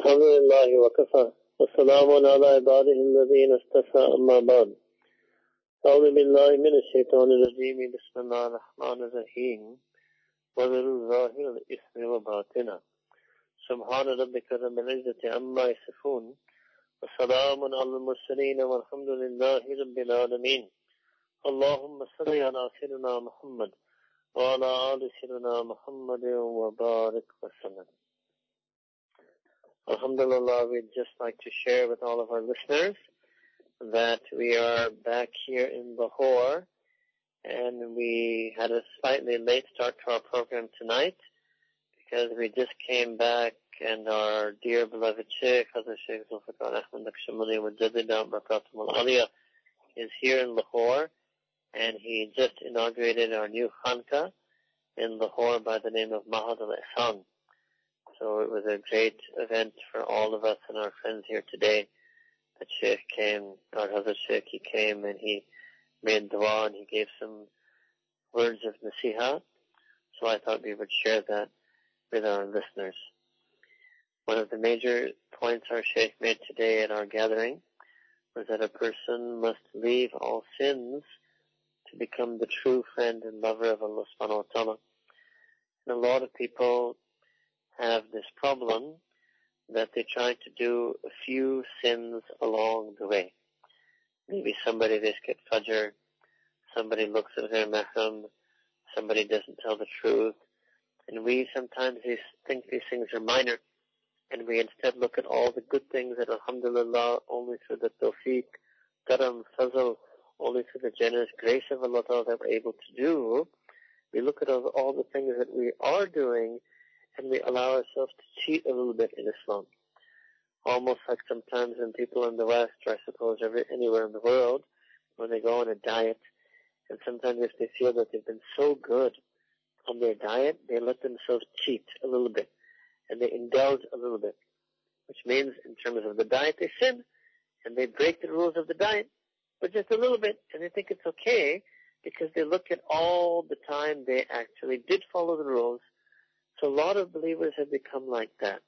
الحمد لله وكفى والسلام على عباده الذين استفى أما بعد. أعوذ بالله من الشيطان الرجيم بسم الله الرحمن الرحيم وذروا ظاهر الإثم وباطنه سبحان ربك رب العزة عما يصفون وسلام على المرسلين والحمد لله رب العالمين اللهم صل على سيدنا محمد وعلى آل سيدنا محمد وبارك وسلم. Alhamdulillah, we'd just like to share with all of our listeners that we are back here in Lahore and we had a slightly late start to our program tonight because we just came back and our dear beloved Sheikh, Hazrat Sheikh Zulfikar Ahmad Naqshbandi Mujaddidi Barakatum al is here in Lahore and he just inaugurated our new Khanka in Lahore by the name of Mahad al-Ihsan. So it was a great event for all of us and our friends here today. That Sheikh came, our Hazrat Sheikh, he came and he made dua and he gave some words of nasiha. So I thought we would share that with our listeners. One of the major points our Sheikh made today at our gathering was that a person must leave all sins to become the true friend and lover of Allah subhanahu wa ta'ala. And a lot of people have this problem that they try to do a few sins along the way. Maybe somebody they skip Fajr, somebody looks at their mahram, somebody doesn't tell the truth, and we sometimes think these things are minor, and we instead look at all the good things that alhamdulillah only through the tawfiq, karam, fazl, only through the generous grace of Allah that we're able to do. We look at all, all the things that we are doing and we allow ourselves to cheat a little bit in Islam. Almost like sometimes when people in the West, or I suppose every, anywhere in the world, when they go on a diet, and sometimes if they feel that they've been so good on their diet, they let themselves cheat a little bit, and they indulge a little bit, which means in terms of the diet they sin, and they break the rules of the diet, but just a little bit, and they think it's okay, because they look at all the time they actually did follow the rules, so a lot of believers have become like that.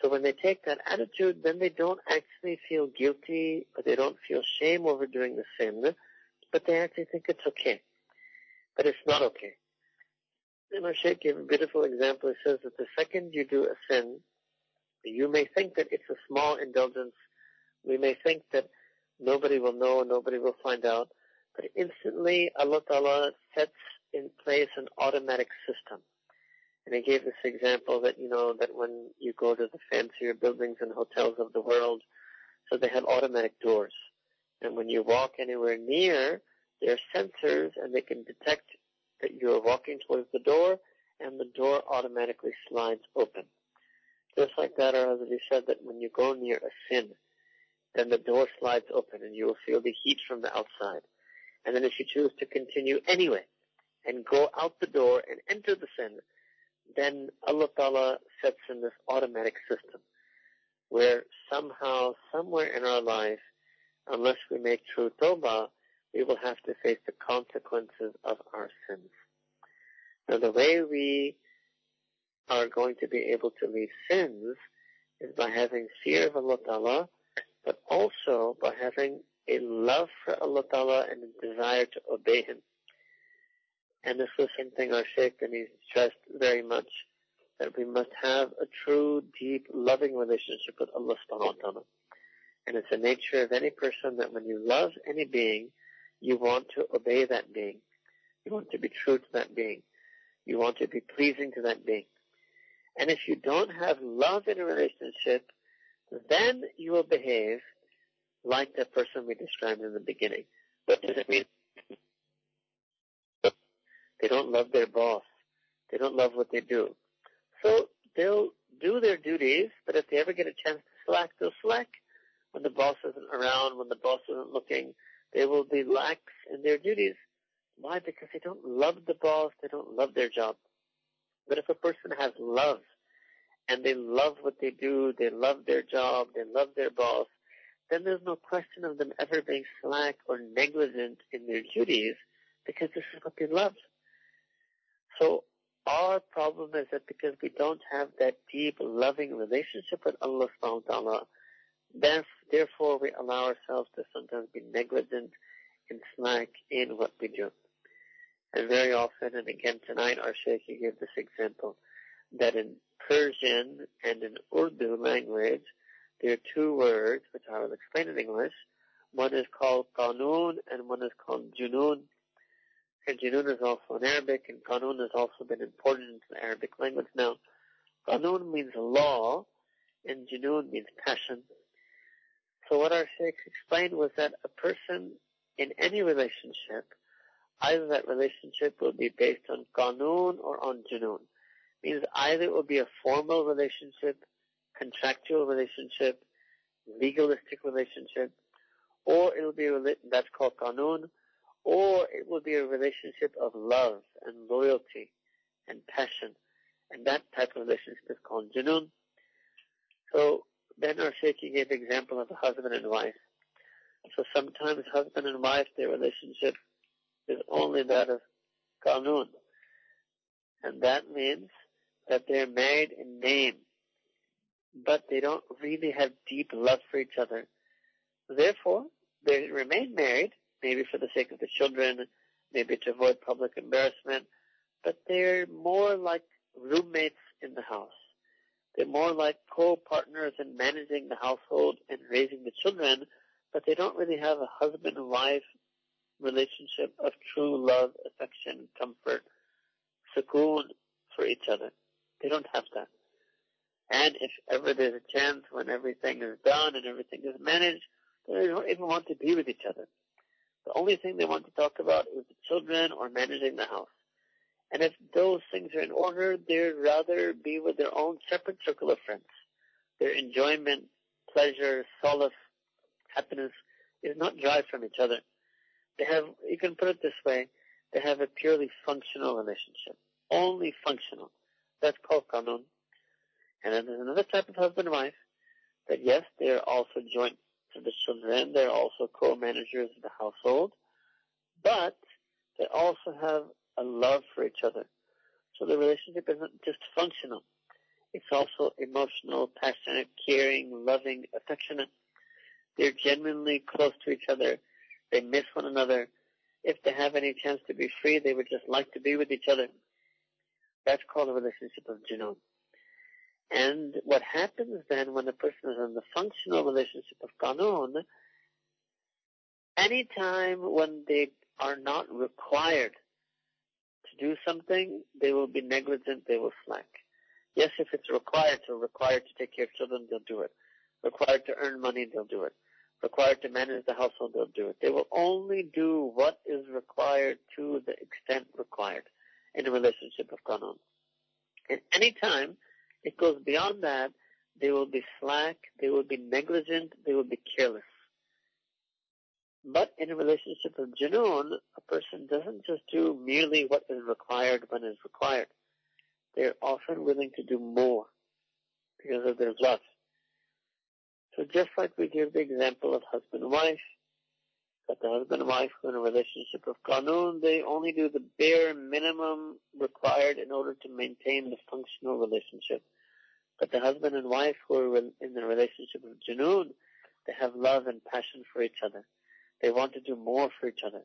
So when they take that attitude, then they don't actually feel guilty, or they don't feel shame over doing the sin, but they actually think it's okay. But it's not okay. And Sheikh gave a beautiful example. He says that the second you do a sin, you may think that it's a small indulgence. We may think that nobody will know, nobody will find out, but instantly Allah Ta'ala sets in place an automatic system and he gave this example that, you know, that when you go to the fancier buildings and hotels of the world, so they have automatic doors. And when you walk anywhere near, there are sensors and they can detect that you're walking towards the door and the door automatically slides open. Just like that, or as he said that when you go near a sin, then the door slides open and you will feel the heat from the outside. And then if you choose to continue anyway and go out the door and enter the sin, then Allah Ta'ala sets in this automatic system where somehow, somewhere in our life, unless we make true tawbah, we will have to face the consequences of our sins. Now the way we are going to be able to leave sins is by having fear of Allah Ta'ala, but also by having a love for Allah Ta'ala and a desire to obey Him. And this was something our Sheikh and he stressed very much that we must have a true, deep, loving relationship with Allah subhanahu wa ta'ala. And it's the nature of any person that when you love any being, you want to obey that being. You want to be true to that being. You want to be pleasing to that being. And if you don't have love in a relationship, then you will behave like that person we described in the beginning. What does it mean? They don't love their boss. They don't love what they do. So they'll do their duties, but if they ever get a chance to slack, they'll slack. When the boss isn't around, when the boss isn't looking, they will be lax in their duties. Why? Because they don't love the boss, they don't love their job. But if a person has love, and they love what they do, they love their job, they love their boss, then there's no question of them ever being slack or negligent in their duties because this is what they love. So our problem is that because we don't have that deep, loving relationship with Allah subhanahu wa ta'ala, therefore we allow ourselves to sometimes be negligent and slack in what we do. And very often, and again tonight, our Shaykh gave this example, that in Persian and in Urdu language, there are two words, which I will explain in English. One is called Qanun and one is called Junoon. And Junoon is also in Arabic and Qanun has also been imported into the Arabic language now. Qanun means law and Junoon means passion. So what our Sheikh explained was that a person in any relationship, either that relationship will be based on Qanun or on Junoon. Means either it will be a formal relationship contractual relationship, legalistic relationship, or it will be that's called qanun, or it will be a relationship of love and loyalty and passion. And that type of relationship is called junoon. So then our Sheikh gave example of a husband and wife. So sometimes husband and wife, their relationship is only that of qanun. And that means that they're married in name but they don't really have deep love for each other. Therefore, they remain married, maybe for the sake of the children, maybe to avoid public embarrassment, but they're more like roommates in the house. They're more like co-partners in managing the household and raising the children, but they don't really have a husband and wife relationship of true love, affection, comfort, sukoon for each other. They don't have that. And if ever there's a chance when everything is done and everything is managed, they don't even want to be with each other. The only thing they want to talk about is the children or managing the house. And if those things are in order, they'd rather be with their own separate circle of friends. Their enjoyment, pleasure, solace, happiness is not derived from each other. They have, you can put it this way, they have a purely functional relationship. Only functional. That's called qanun. And then there's another type of husband and wife that yes, they're also joint to the children, they're also co-managers of the household, but they also have a love for each other. So the relationship isn't just functional. It's also emotional, passionate, caring, loving, affectionate. They're genuinely close to each other. They miss one another. If they have any chance to be free, they would just like to be with each other. That's called a relationship of Junoon. And what happens then when a person is in the functional relationship of Qanun, any time when they are not required to do something, they will be negligent, they will slack. Yes, if it's required, so required to take care of children, they'll do it. Required to earn money, they'll do it. Required to manage the household, they'll do it. They will only do what is required to the extent required in a relationship of Qanun. And any time it goes beyond that. They will be slack, they will be negligent, they will be careless. But in a relationship of Junoon, a person doesn't just do merely what is required when is required. They're often willing to do more because of their love. So just like we give the example of husband and wife, that the husband and wife who are in a relationship of qanun, they only do the bare minimum required in order to maintain the functional relationship. But the husband and wife who are in the relationship of junoon, they have love and passion for each other. They want to do more for each other.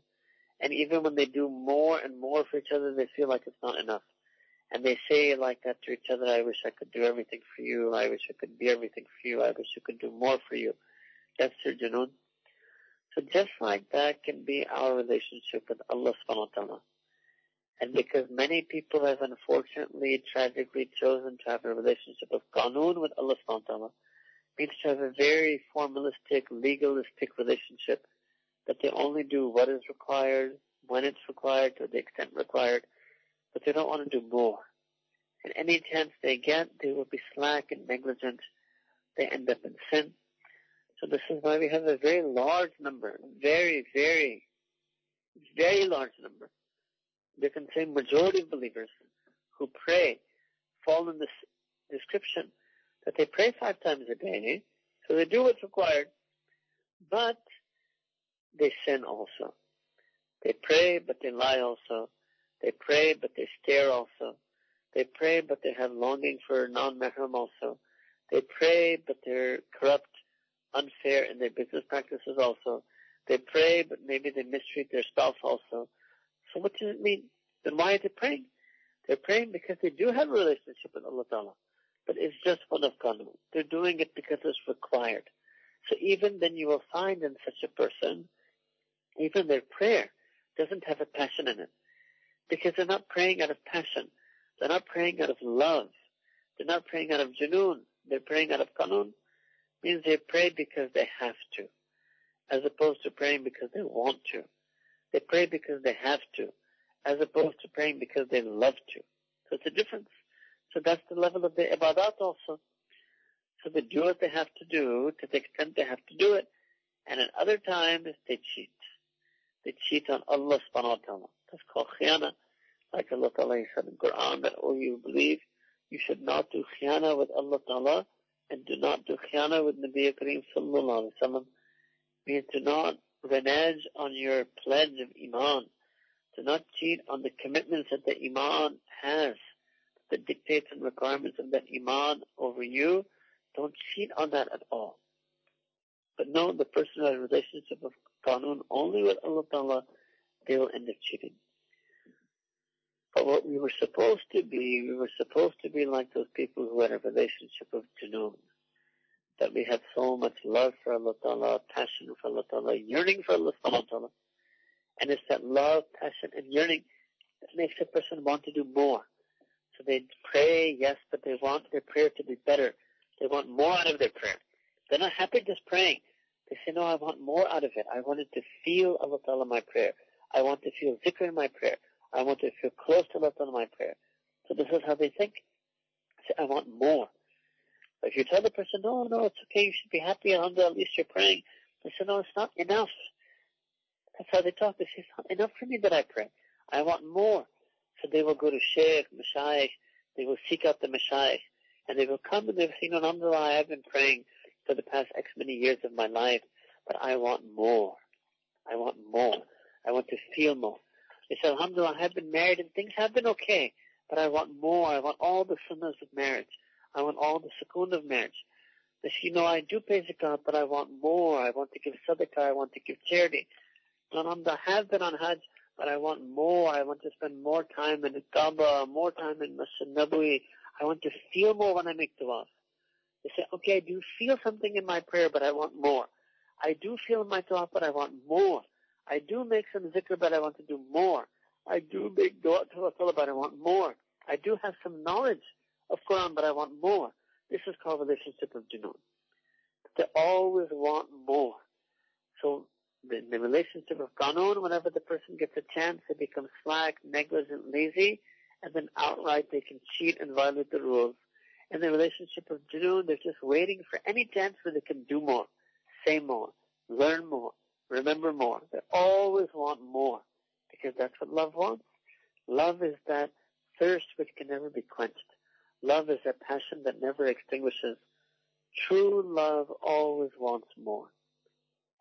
And even when they do more and more for each other, they feel like it's not enough. And they say like that to each other, I wish I could do everything for you. I wish I could be everything for you. I wish I could do more for you. That's their junoon. So just like that can be our relationship with Allah subhanahu wa ta'ala. And because many people have unfortunately, tragically chosen to have a relationship of qanun with Allah subhanahu wa ta'ala, means to have a very formalistic, legalistic relationship that they only do what is required, when it's required, to the extent required, but they don't want to do more. And any chance they get, they will be slack and negligent. They end up in sin. So this is why we have a very large number, very, very, very large number. They can say majority of believers who pray fall in this description that they pray five times a day, so they do what's required, but they sin also. They pray, but they lie also. They pray, but they stare also. They pray, but they have longing for non-mahram also. They pray, but they're corrupt, unfair in their business practices also. They pray, but maybe they mistreat their spouse also. So what does it mean? Then why are they praying? They're praying because they do have a relationship with Allah Ta'ala. But it's just one of qanun. They're doing it because it's required. So even then you will find in such a person, even their prayer doesn't have a passion in it. Because they're not praying out of passion. They're not praying out of love. They're not praying out of junoon. They're praying out of qanun. Means they pray because they have to. As opposed to praying because they want to. They pray because they have to. As opposed to praying because they love to. So it's a difference. So that's the level of the ibadat also. So they do what they have to do to the extent they have to do it. And at other times they cheat. They cheat on Allah subhanahu wa ta'ala. That's called khiyana. Like Allah ta'ala said in Quran that, oh you believe, you should not do khiyana with Allah ta'ala and do not do khiyana with Nabi Kareem sallallahu alayhi wa sallam. Means do not renege on your pledge of iman. Do not cheat on the commitments that the iman has the dictates and requirements of that iman over you, don't cheat on that at all. But no, the person who has relationship of qanun only with Allah Ta'ala, they will end up cheating. But what we were supposed to be, we were supposed to be like those people who had a relationship of junoon. That we had so much love for Allah Ta'ala, passion for Allah Ta'ala, yearning for Allah Ta'ala. And it's that love, passion, and yearning that makes a person want to do more. So they pray, yes, but they want their prayer to be better. They want more out of their prayer. They're not happy just praying. They say, no, I want more out of it. I wanted to feel Allah Ta'ala in my prayer. I want to feel zikr in my prayer. I want to feel close to Ta'ala in my prayer. So this is how they think. I say, I want more. If you tell the person, no, no, it's okay, you should be happy, alhamdulillah, at least you're praying. They say, no, it's not enough. That's how they talk. They say, it's not enough for me that I pray. I want more. So they will go to Sheikh, Mashaykh, they will seek out the Mashaykh, and they will come and they will say, no, Alhamdulillah, I have been praying for the past X many years of my life, but I want more. I want more. I want to feel more. They say, Alhamdulillah, I have been married and things have been okay, but I want more. I want all the sunnahs of marriage. I want all the sukoon of marriage. They say, you know, I do pay zakat, but I want more. I want to give sadaqah. I want to give charity. Alhamdulillah, I have been on Hajj, but I want more. I want to spend more time in the Kaaba, more time in Masjid Nabawi. I want to feel more when I make dua. They say, okay, I do feel something in my prayer, but I want more. I do feel in my dua, but I want more. I do make some zikr, but I want to do more. I do make dua to Allah, but I want more. I do have some knowledge of Quran, but I want more. This is called relationship of Junoon. They always want more. So the, the relationship of qanun, whenever the person gets a chance, they become slack, negligent, lazy, and then outright they can cheat and violate the rules. In the relationship of junoon, they're just waiting for any chance where they can do more, say more, learn more, remember more. They always want more because that's what love wants. Love is that thirst which can never be quenched. Love is that passion that never extinguishes. True love always wants more.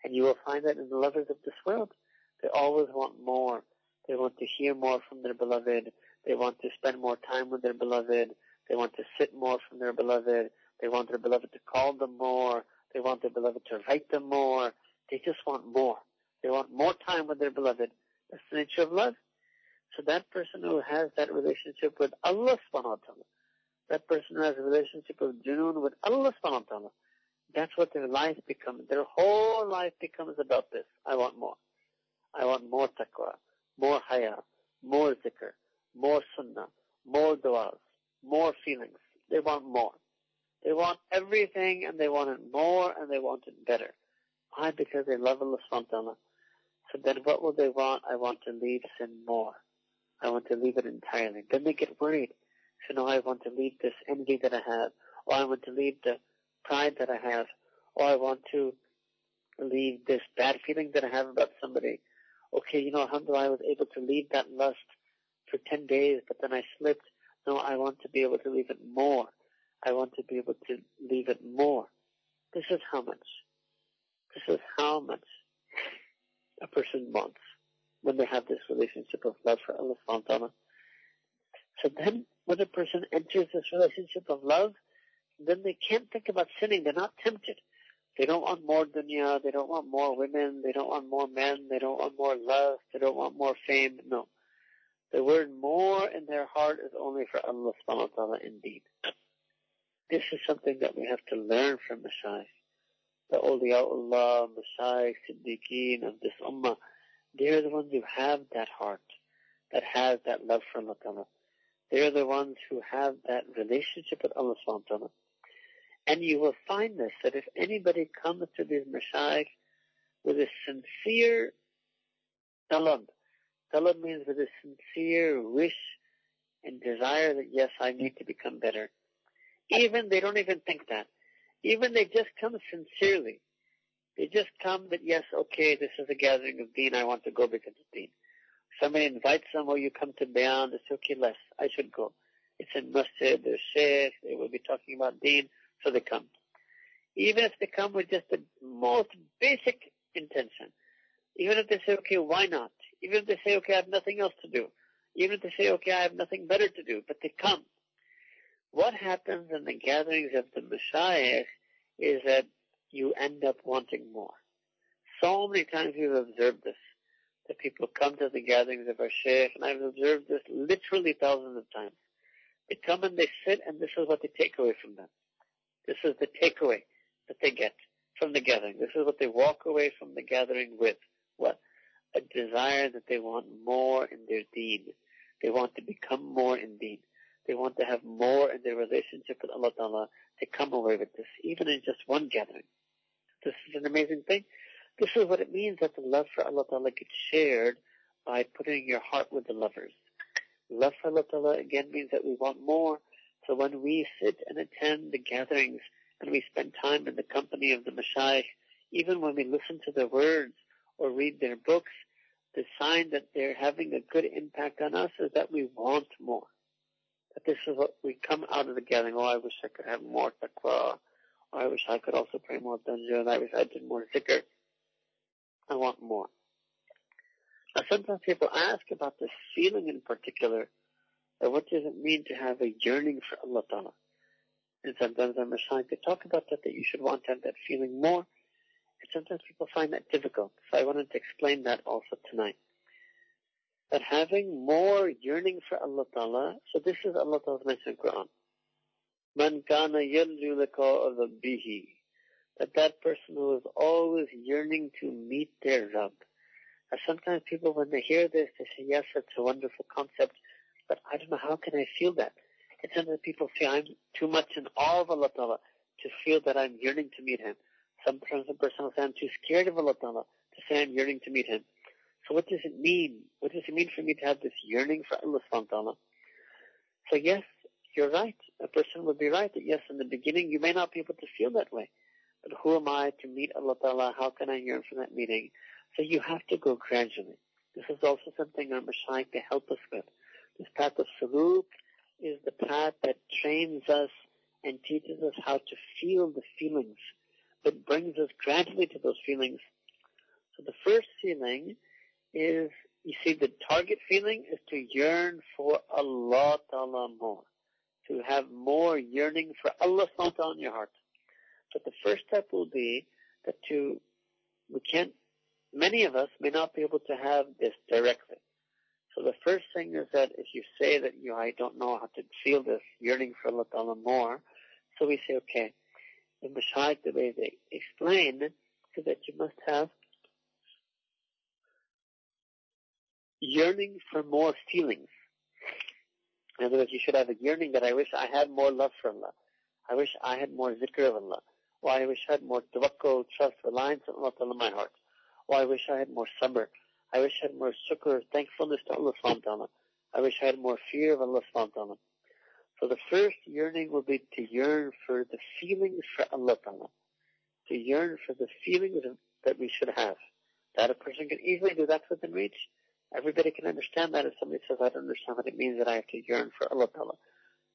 And you will find that in the lovers of this world. They always want more. They want to hear more from their beloved. They want to spend more time with their beloved. They want to sit more from their beloved. They want their beloved to call them more. They want their beloved to write them more. They just want more. They want more time with their beloved. That's the nature of love. So that person who has that relationship with Allah subhanahu wa ta'ala, that person who has a relationship with junoon with Allah subhanahu wa ta'ala, that's what their life becomes. Their whole life becomes about this. I want more. I want more taqwa, more haya, more zikr, more sunnah, more du'as, more feelings. They want more. They want everything and they want it more and they want it better. Why? Because they love Allah subhanahu So then what will they want? I want to leave sin more. I want to leave it entirely. Then they get worried. So now I want to leave this envy that I have, or I want to leave the pride that I have, or I want to leave this bad feeling that I have about somebody. Okay, you know, alhamdulillah, I was able to leave that lust for 10 days, but then I slipped. No, I want to be able to leave it more. I want to be able to leave it more. This is how much. This is how much a person wants when they have this relationship of love for Allah subhanahu wa ta'ala. So then when a person enters this relationship of love, then they can't think about sinning. They're not tempted. They don't want more dunya. They don't want more women. They don't want more men. They don't want more love. They don't want more fame. No. The word more in their heart is only for Allah subhanahu wa ta'ala indeed. This is something that we have to learn from Mashaykh. The awliyaullah, Mashaykh, Siddiqeen of this ummah, they're the ones who have that heart, that has that love for Allah ta'ala. They're the ones who have that relationship with Allah subhanahu ta'ala. And you will find this, that if anybody comes to these mashayikh with a sincere talab, talab means with a sincere wish and desire that yes, I need to become better. Even they don't even think that. Even they just come sincerely. They just come that yes, okay, this is a gathering of deen, I want to go because of deen. Somebody invites them, or oh, you come to they say, okay, less, I should go. It's in masjid, there's sheikh, they will be talking about deen. So they come. Even if they come with just the most basic intention, even if they say, okay, why not? Even if they say, okay, I have nothing else to do. Even if they say, okay, I have nothing better to do, but they come. What happens in the gatherings of the Mashaykh is that you end up wanting more. So many times we've observed this, that people come to the gatherings of our Shaykh, and I've observed this literally thousands of times. They come and they sit, and this is what they take away from them. This is the takeaway that they get from the gathering. This is what they walk away from the gathering with. What? A desire that they want more in their deen. They want to become more in deen. They want to have more in their relationship with Allah Ta'ala to come away with this, even in just one gathering. This is an amazing thing. This is what it means that the love for Allah Ta'ala gets shared by putting your heart with the lovers. Love for Allah Ta'ala again means that we want more so when we sit and attend the gatherings and we spend time in the company of the Mashaykh, even when we listen to their words or read their books, the sign that they're having a good impact on us is that we want more. That this is what we come out of the gathering, oh I wish I could have more taqwa, or I wish I could also pray more tahajjud, I wish I did more zikr. I want more. Now sometimes people ask about this feeling in particular, what does it mean to have a yearning for Allah Ta'ala? And sometimes I'm trying to talk about that, that you should want to have that feeling more. And sometimes people find that difficult. So I wanted to explain that also tonight. That having more yearning for Allah Ta'ala, so this is Allah Ta'ala's message Quran. Man kana yarju bihi. That that person who is always yearning to meet their Rabb. And sometimes people, when they hear this, they say, yes, it's a wonderful concept but I don't know how can I feel that. It's that people say I'm too much in awe of Allah Ta'ala to feel that I'm yearning to meet Him. Sometimes a person will say I'm too scared of Allah Ta'ala to say I'm yearning to meet Him. So what does it mean? What does it mean for me to have this yearning for Allah subhanahu? So yes, you're right. A person would be right that yes, in the beginning you may not be able to feel that way. But who am I to meet Allah Ta'ala? How can I yearn for that meeting? So you have to go gradually. This is also something our Mashaykh to help us with. This path of suluk is the path that trains us and teaches us how to feel the feelings, but brings us gradually to those feelings. So the first feeling is, you see, the target feeling is to yearn for Allah Ta'ala more. To have more yearning for Allah Ta'ala in your heart. But the first step will be that to, we can't, many of us may not be able to have this directly. So the first thing is that if you say that you, I don't know how to feel this yearning for Allah Ta'ala more, so we say, okay, the Mashaykh, the way they explain, is that you must have yearning for more feelings. In other words, you should have a yearning that I wish I had more love for Allah. I wish I had more zikr of Allah. Or I wish I had more tawakkul, trust, reliance on Allah in my heart. Or I wish I had more sabr. I wish I had more shukr, thankfulness to Allah subhanahu I wish I had more fear of Allah subhanahu So the first yearning will be to yearn for the feelings for Allah ta'ala. To yearn for the feelings that we should have. That a person can easily do that within reach. Everybody can understand that if somebody says, I don't understand what it means that I have to yearn for Allah.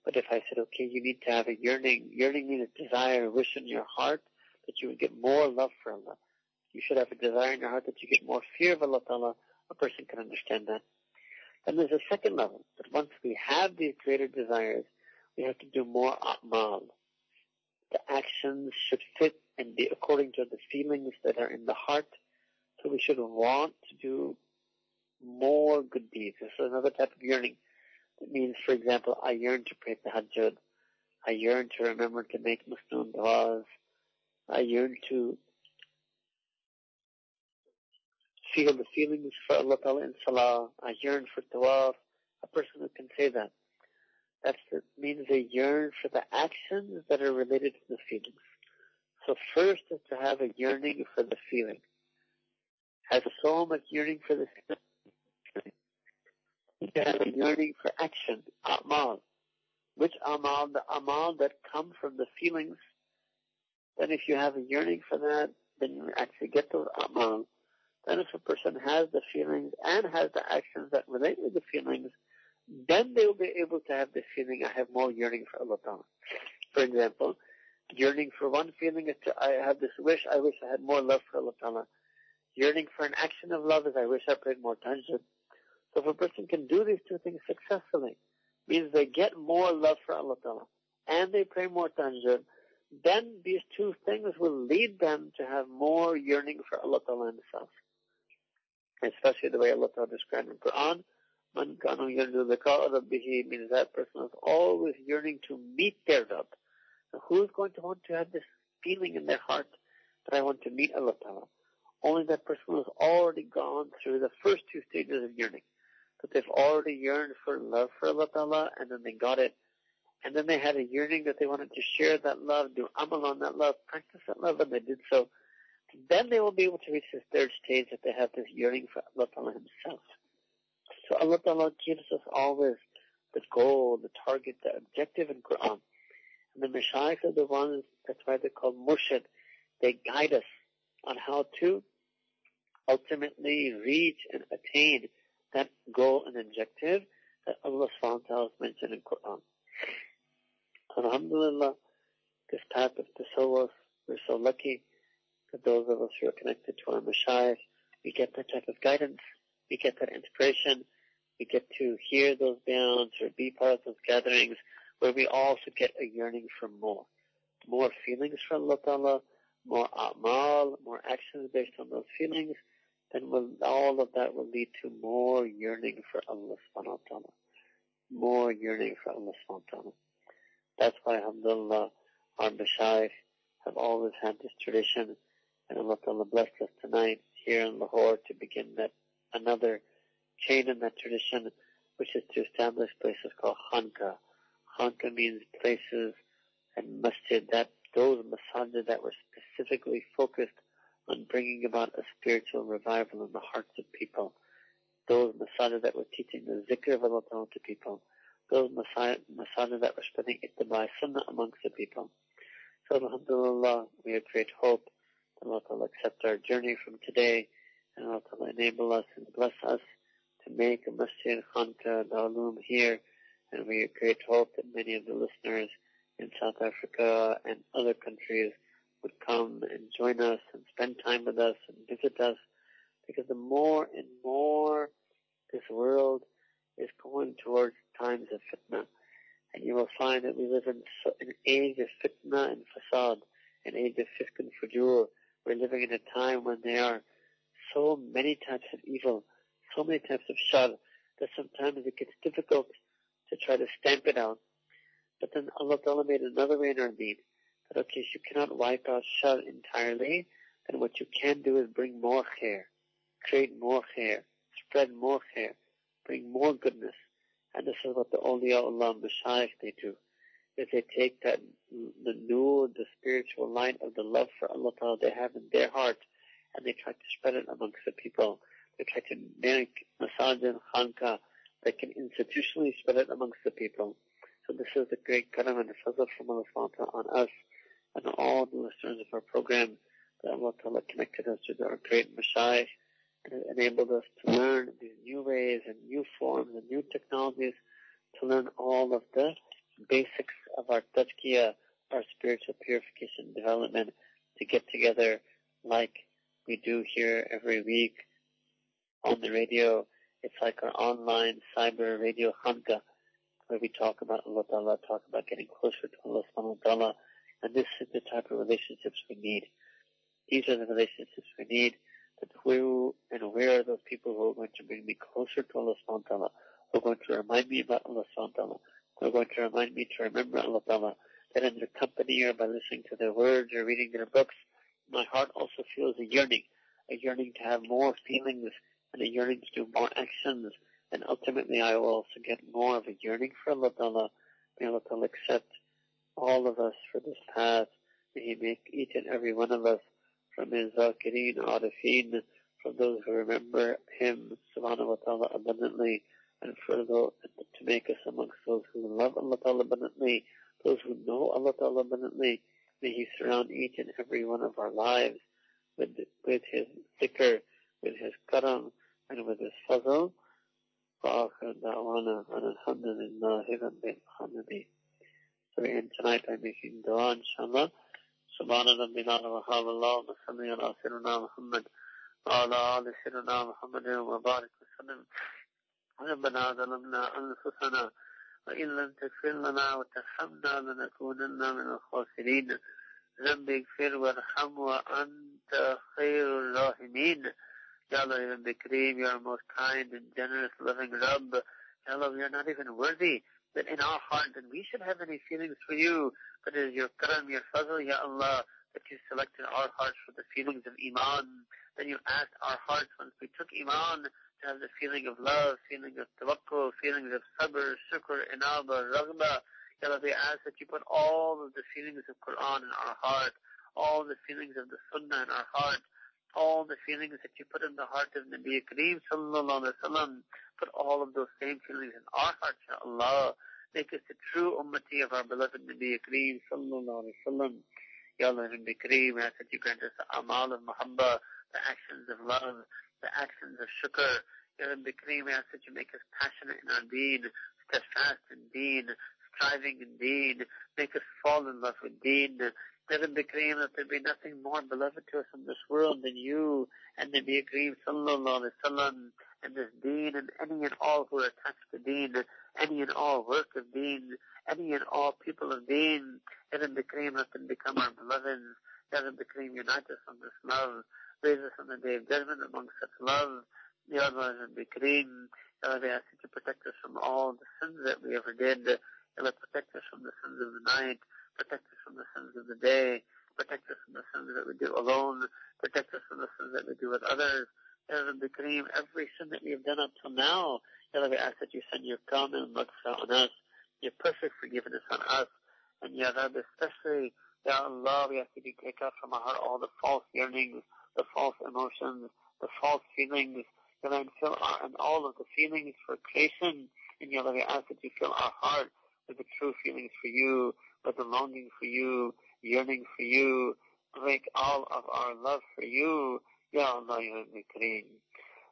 But if I said, okay, you need to have a yearning, yearning means a desire, a wish in your heart that you would get more love for Allah you should have a desire in your heart that you get more fear of Allah a person can understand that. Then there's a second level, that once we have these greater desires, we have to do more a'mal. The actions should fit and be according to the feelings that are in the heart. So we should want to do more good deeds. This is another type of yearning. It means, for example, I yearn to pray tahajjud. I yearn to remember to make Muslim du'as. I yearn to feel the feelings for Allah Ta'ala in salah. I yearn for tawaf. A person who can say that. That means they yearn for the actions that are related to the feelings. So first is to have a yearning for the feeling. Have so much yearning for the feeling. Have a yearning for action, amal. Which amal? The amal that come from the feelings. Then if you have a yearning for that, then you actually get those amal. Then if a person has the feelings and has the actions that relate with the feelings, then they will be able to have the feeling, I have more yearning for Allah Ta'ala. For example, yearning for one feeling is to, I have this wish, I wish I had more love for Allah Ta'ala. Yearning for an action of love is, I wish I prayed more tahajjud. So if a person can do these two things successfully, means they get more love for Allah Ta'ala, and they pray more tahajjud, then these two things will lead them to have more yearning for Allah Ta'ala himself. Especially the way Allah Ta'ala described in Quran, Man kanu yarju rabbihi means that person is always yearning to meet their Rabb. So who is going to want to have this feeling in their heart that I want to meet Allah Ta'ala? Only that person who has already gone through the first two stages of yearning. That they've already yearned for love for Allah Ta'ala and then they got it. And then they had a yearning that they wanted to share that love, do amal on that love, practice that love, and they did so. Then they will be able to reach this third stage that they have this yearning for Allah Ta'ala Himself. So Allah Ta'ala gives us always the goal, the target, the objective in Quran. And the Mashaykh are the ones, that's why they're called Murshid. They guide us on how to ultimately reach and attain that goal and objective that Allah ta'ala has mentioned in Quran. Alhamdulillah, this type of tasawwuf, we're so lucky that those of us who are connected to our Mashaykh, we get that type of guidance, we get that inspiration, we get to hear those bands or be part of those gatherings where we also get a yearning for more. More feelings from Allah Ta'ala, more amal, more actions based on those feelings, then will, all of that will lead to more yearning for Allah subhanahu wa ta'ala. More yearning for Allah subhanahu wa ta'ala. That's why alhamdulillah our Mashaykh have always had this tradition and Allah Ta'ala blessed us tonight here in Lahore to begin that another chain in that tradition, which is to establish places called Khanka. Khanka means places and masjid that those masajid that were specifically focused on bringing about a spiritual revival in the hearts of people. Those masajid that were teaching the zikr of Allah to people. Those masajid that were spreading ittiba sunnah amongst the people. So alhamdulillah, we have great hope that Allah will accept our journey from today and Allah will enable us and bless us to make a masjid Khanka Da'ulum here, and we have great hope that many of the listeners in South Africa and other countries would come and join us and spend time with us and visit us, because the more and more this world is going towards times of fitna, and you will find that we live in an age of fitna and fasad, an age of fisk and fujur. We're living in a time when there are so many types of evil, so many types of shar that sometimes it gets difficult to try to stamp it out. But then Allah Ta'ala made another way in our deen that okay, you cannot wipe out shar entirely, then what you can do is bring more khair, create more khair, spread more khair, bring more goodness. And this is what the awliya Allah Mashaykh they do. Is they take that, the nur, the spiritual light of the love for Allah Ta'ala they have in their heart, and they try to spread it amongst the people. They try to make masajid and khanka they can institutionally spread it amongst the people. So this is the great karam and the fazl from Allah on us and all the listeners of our program that Allah Ta'ala connected us to our great Mashaykh and enabled us to learn these new ways and new forms and new technologies to learn all of the basics of our tazkiyah, our spiritual purification development to get together like we do here every week on the radio It's like our online cyber radio Khanka, where we talk about Allah Ta'ala, talk about getting closer to Allah subhanahu wa ta'ala. And this is the type of relationships we need. These are the relationships we need. But who and where are those people who are going to bring me closer to Allah subhanahu wa ta'ala, who are going to remind me about Allah subhanahu wa ta'ala, who are going to remind me to remember Allah ta'ala, that in their company or by listening to their words or reading their books, my heart also feels a yearning, a yearning to have more feelings and a yearning to do more actions. And ultimately I will also get more of a yearning for Allah Ta'ala. May Allah Ta'ala accept all of us for this path. May He make each and every one of us from His Zakireen, Arifeen, from those who remember Him, Subhanahu wa Ta'ala, abundantly, and for those, to make us amongst those who love Allah Ta'ala abundantly, those who know Allah Ta'ala abundantly. May He surround each and every one of our lives with, with His dhikr, with His karam, and with His fazl. وآخر دعوانا أن الحمد لله رب العالمين. So we end tonight by making dua, inshallah. سبحان ربنا وحاب الله وصلي على سيدنا محمد وعلى آل سيدنا محمد وبارك وسلم. ربنا ظلمنا أنفسنا وإن لم تغفر لنا وترحمنا لنكونن من الخاسرين. رب اغفر وارحم وأنت خير الراحمين. Ya Allah, you are Kareem, you are most kind and generous, loving Rabb. Ya Allah, we are not even worthy that in our heart that we should have any feelings for you, but it is your karam, your fazl, Ya Allah, that you selected our hearts for the feelings of Iman. Then you asked our hearts once we took Iman to have the feeling of love, feeling of tawakkul, feelings of sabr, shukr, inaba, raghba. Ya Allah, we ask that you put all of the feelings of Quran in our heart, all the feelings of the Sunnah in our heart, all the feelings that you put in the heart of Nabi Kareem sallallahu alaihi wasallam, put all of those same feelings in our hearts, Ya Allah. Make us the true ummati of our beloved Nabi Kareem sallallahu alaihi wasallam. Ya Allah, Nabi Kareem, ask that you grant us the amal of mahabba, the actions of love, the actions of shukr. Ya Rabbi Kareem, ask that you make us passionate in our deen, steadfast in deen, striving in deen, make us fall in love with deen, it be Kareem that there be nothing more beloved to us in this world than you and Nabi Kareem sallallahu alayhi wasallam and this deen and any and all who are attached to deen, any and all work of deen, any and all people of deen. Let it be Kareem let them become our beloveds. Let it be Kareem unite us on this love. Raise us on the day of judgment among such love. Ya Allah, let Kareem. Ya Allah, we ask you protect us from all the sins that we ever did. Ya Allah, protect us from the sins of the night protect us from the sins of the day, protect us from the sins that we do alone, protect us from the sins that we do with others. Rabbi Kareem, every sin that we have done up till now, Ya Rabbi, ask that you send your kamil maghfirah on us, your perfect forgiveness on us, and Ya Rabbi, especially, Ya Allah, we ask that you take out from our heart all the false yearnings, the false emotions, the false feelings, Ya Rabbi, and fill our, and all of the feelings for creation, and Ya Rabbi, ask that you fill our heart with the true feelings for you, with the longing for you, yearning for you, break all of our love for you, Allah, Ya Rabbi Kareem.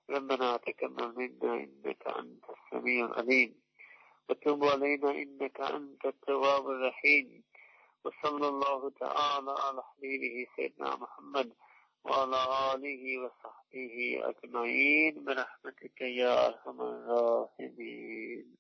ربنا تكبر منا إنك أنت السميع العليم. وتب علينا إنك أنت التواب الرحيم. وصلى الله تعالى على حبيبه سيدنا محمد وعلى آله وصحبه أجمعين. برحمتك يا أرحم الراحمين.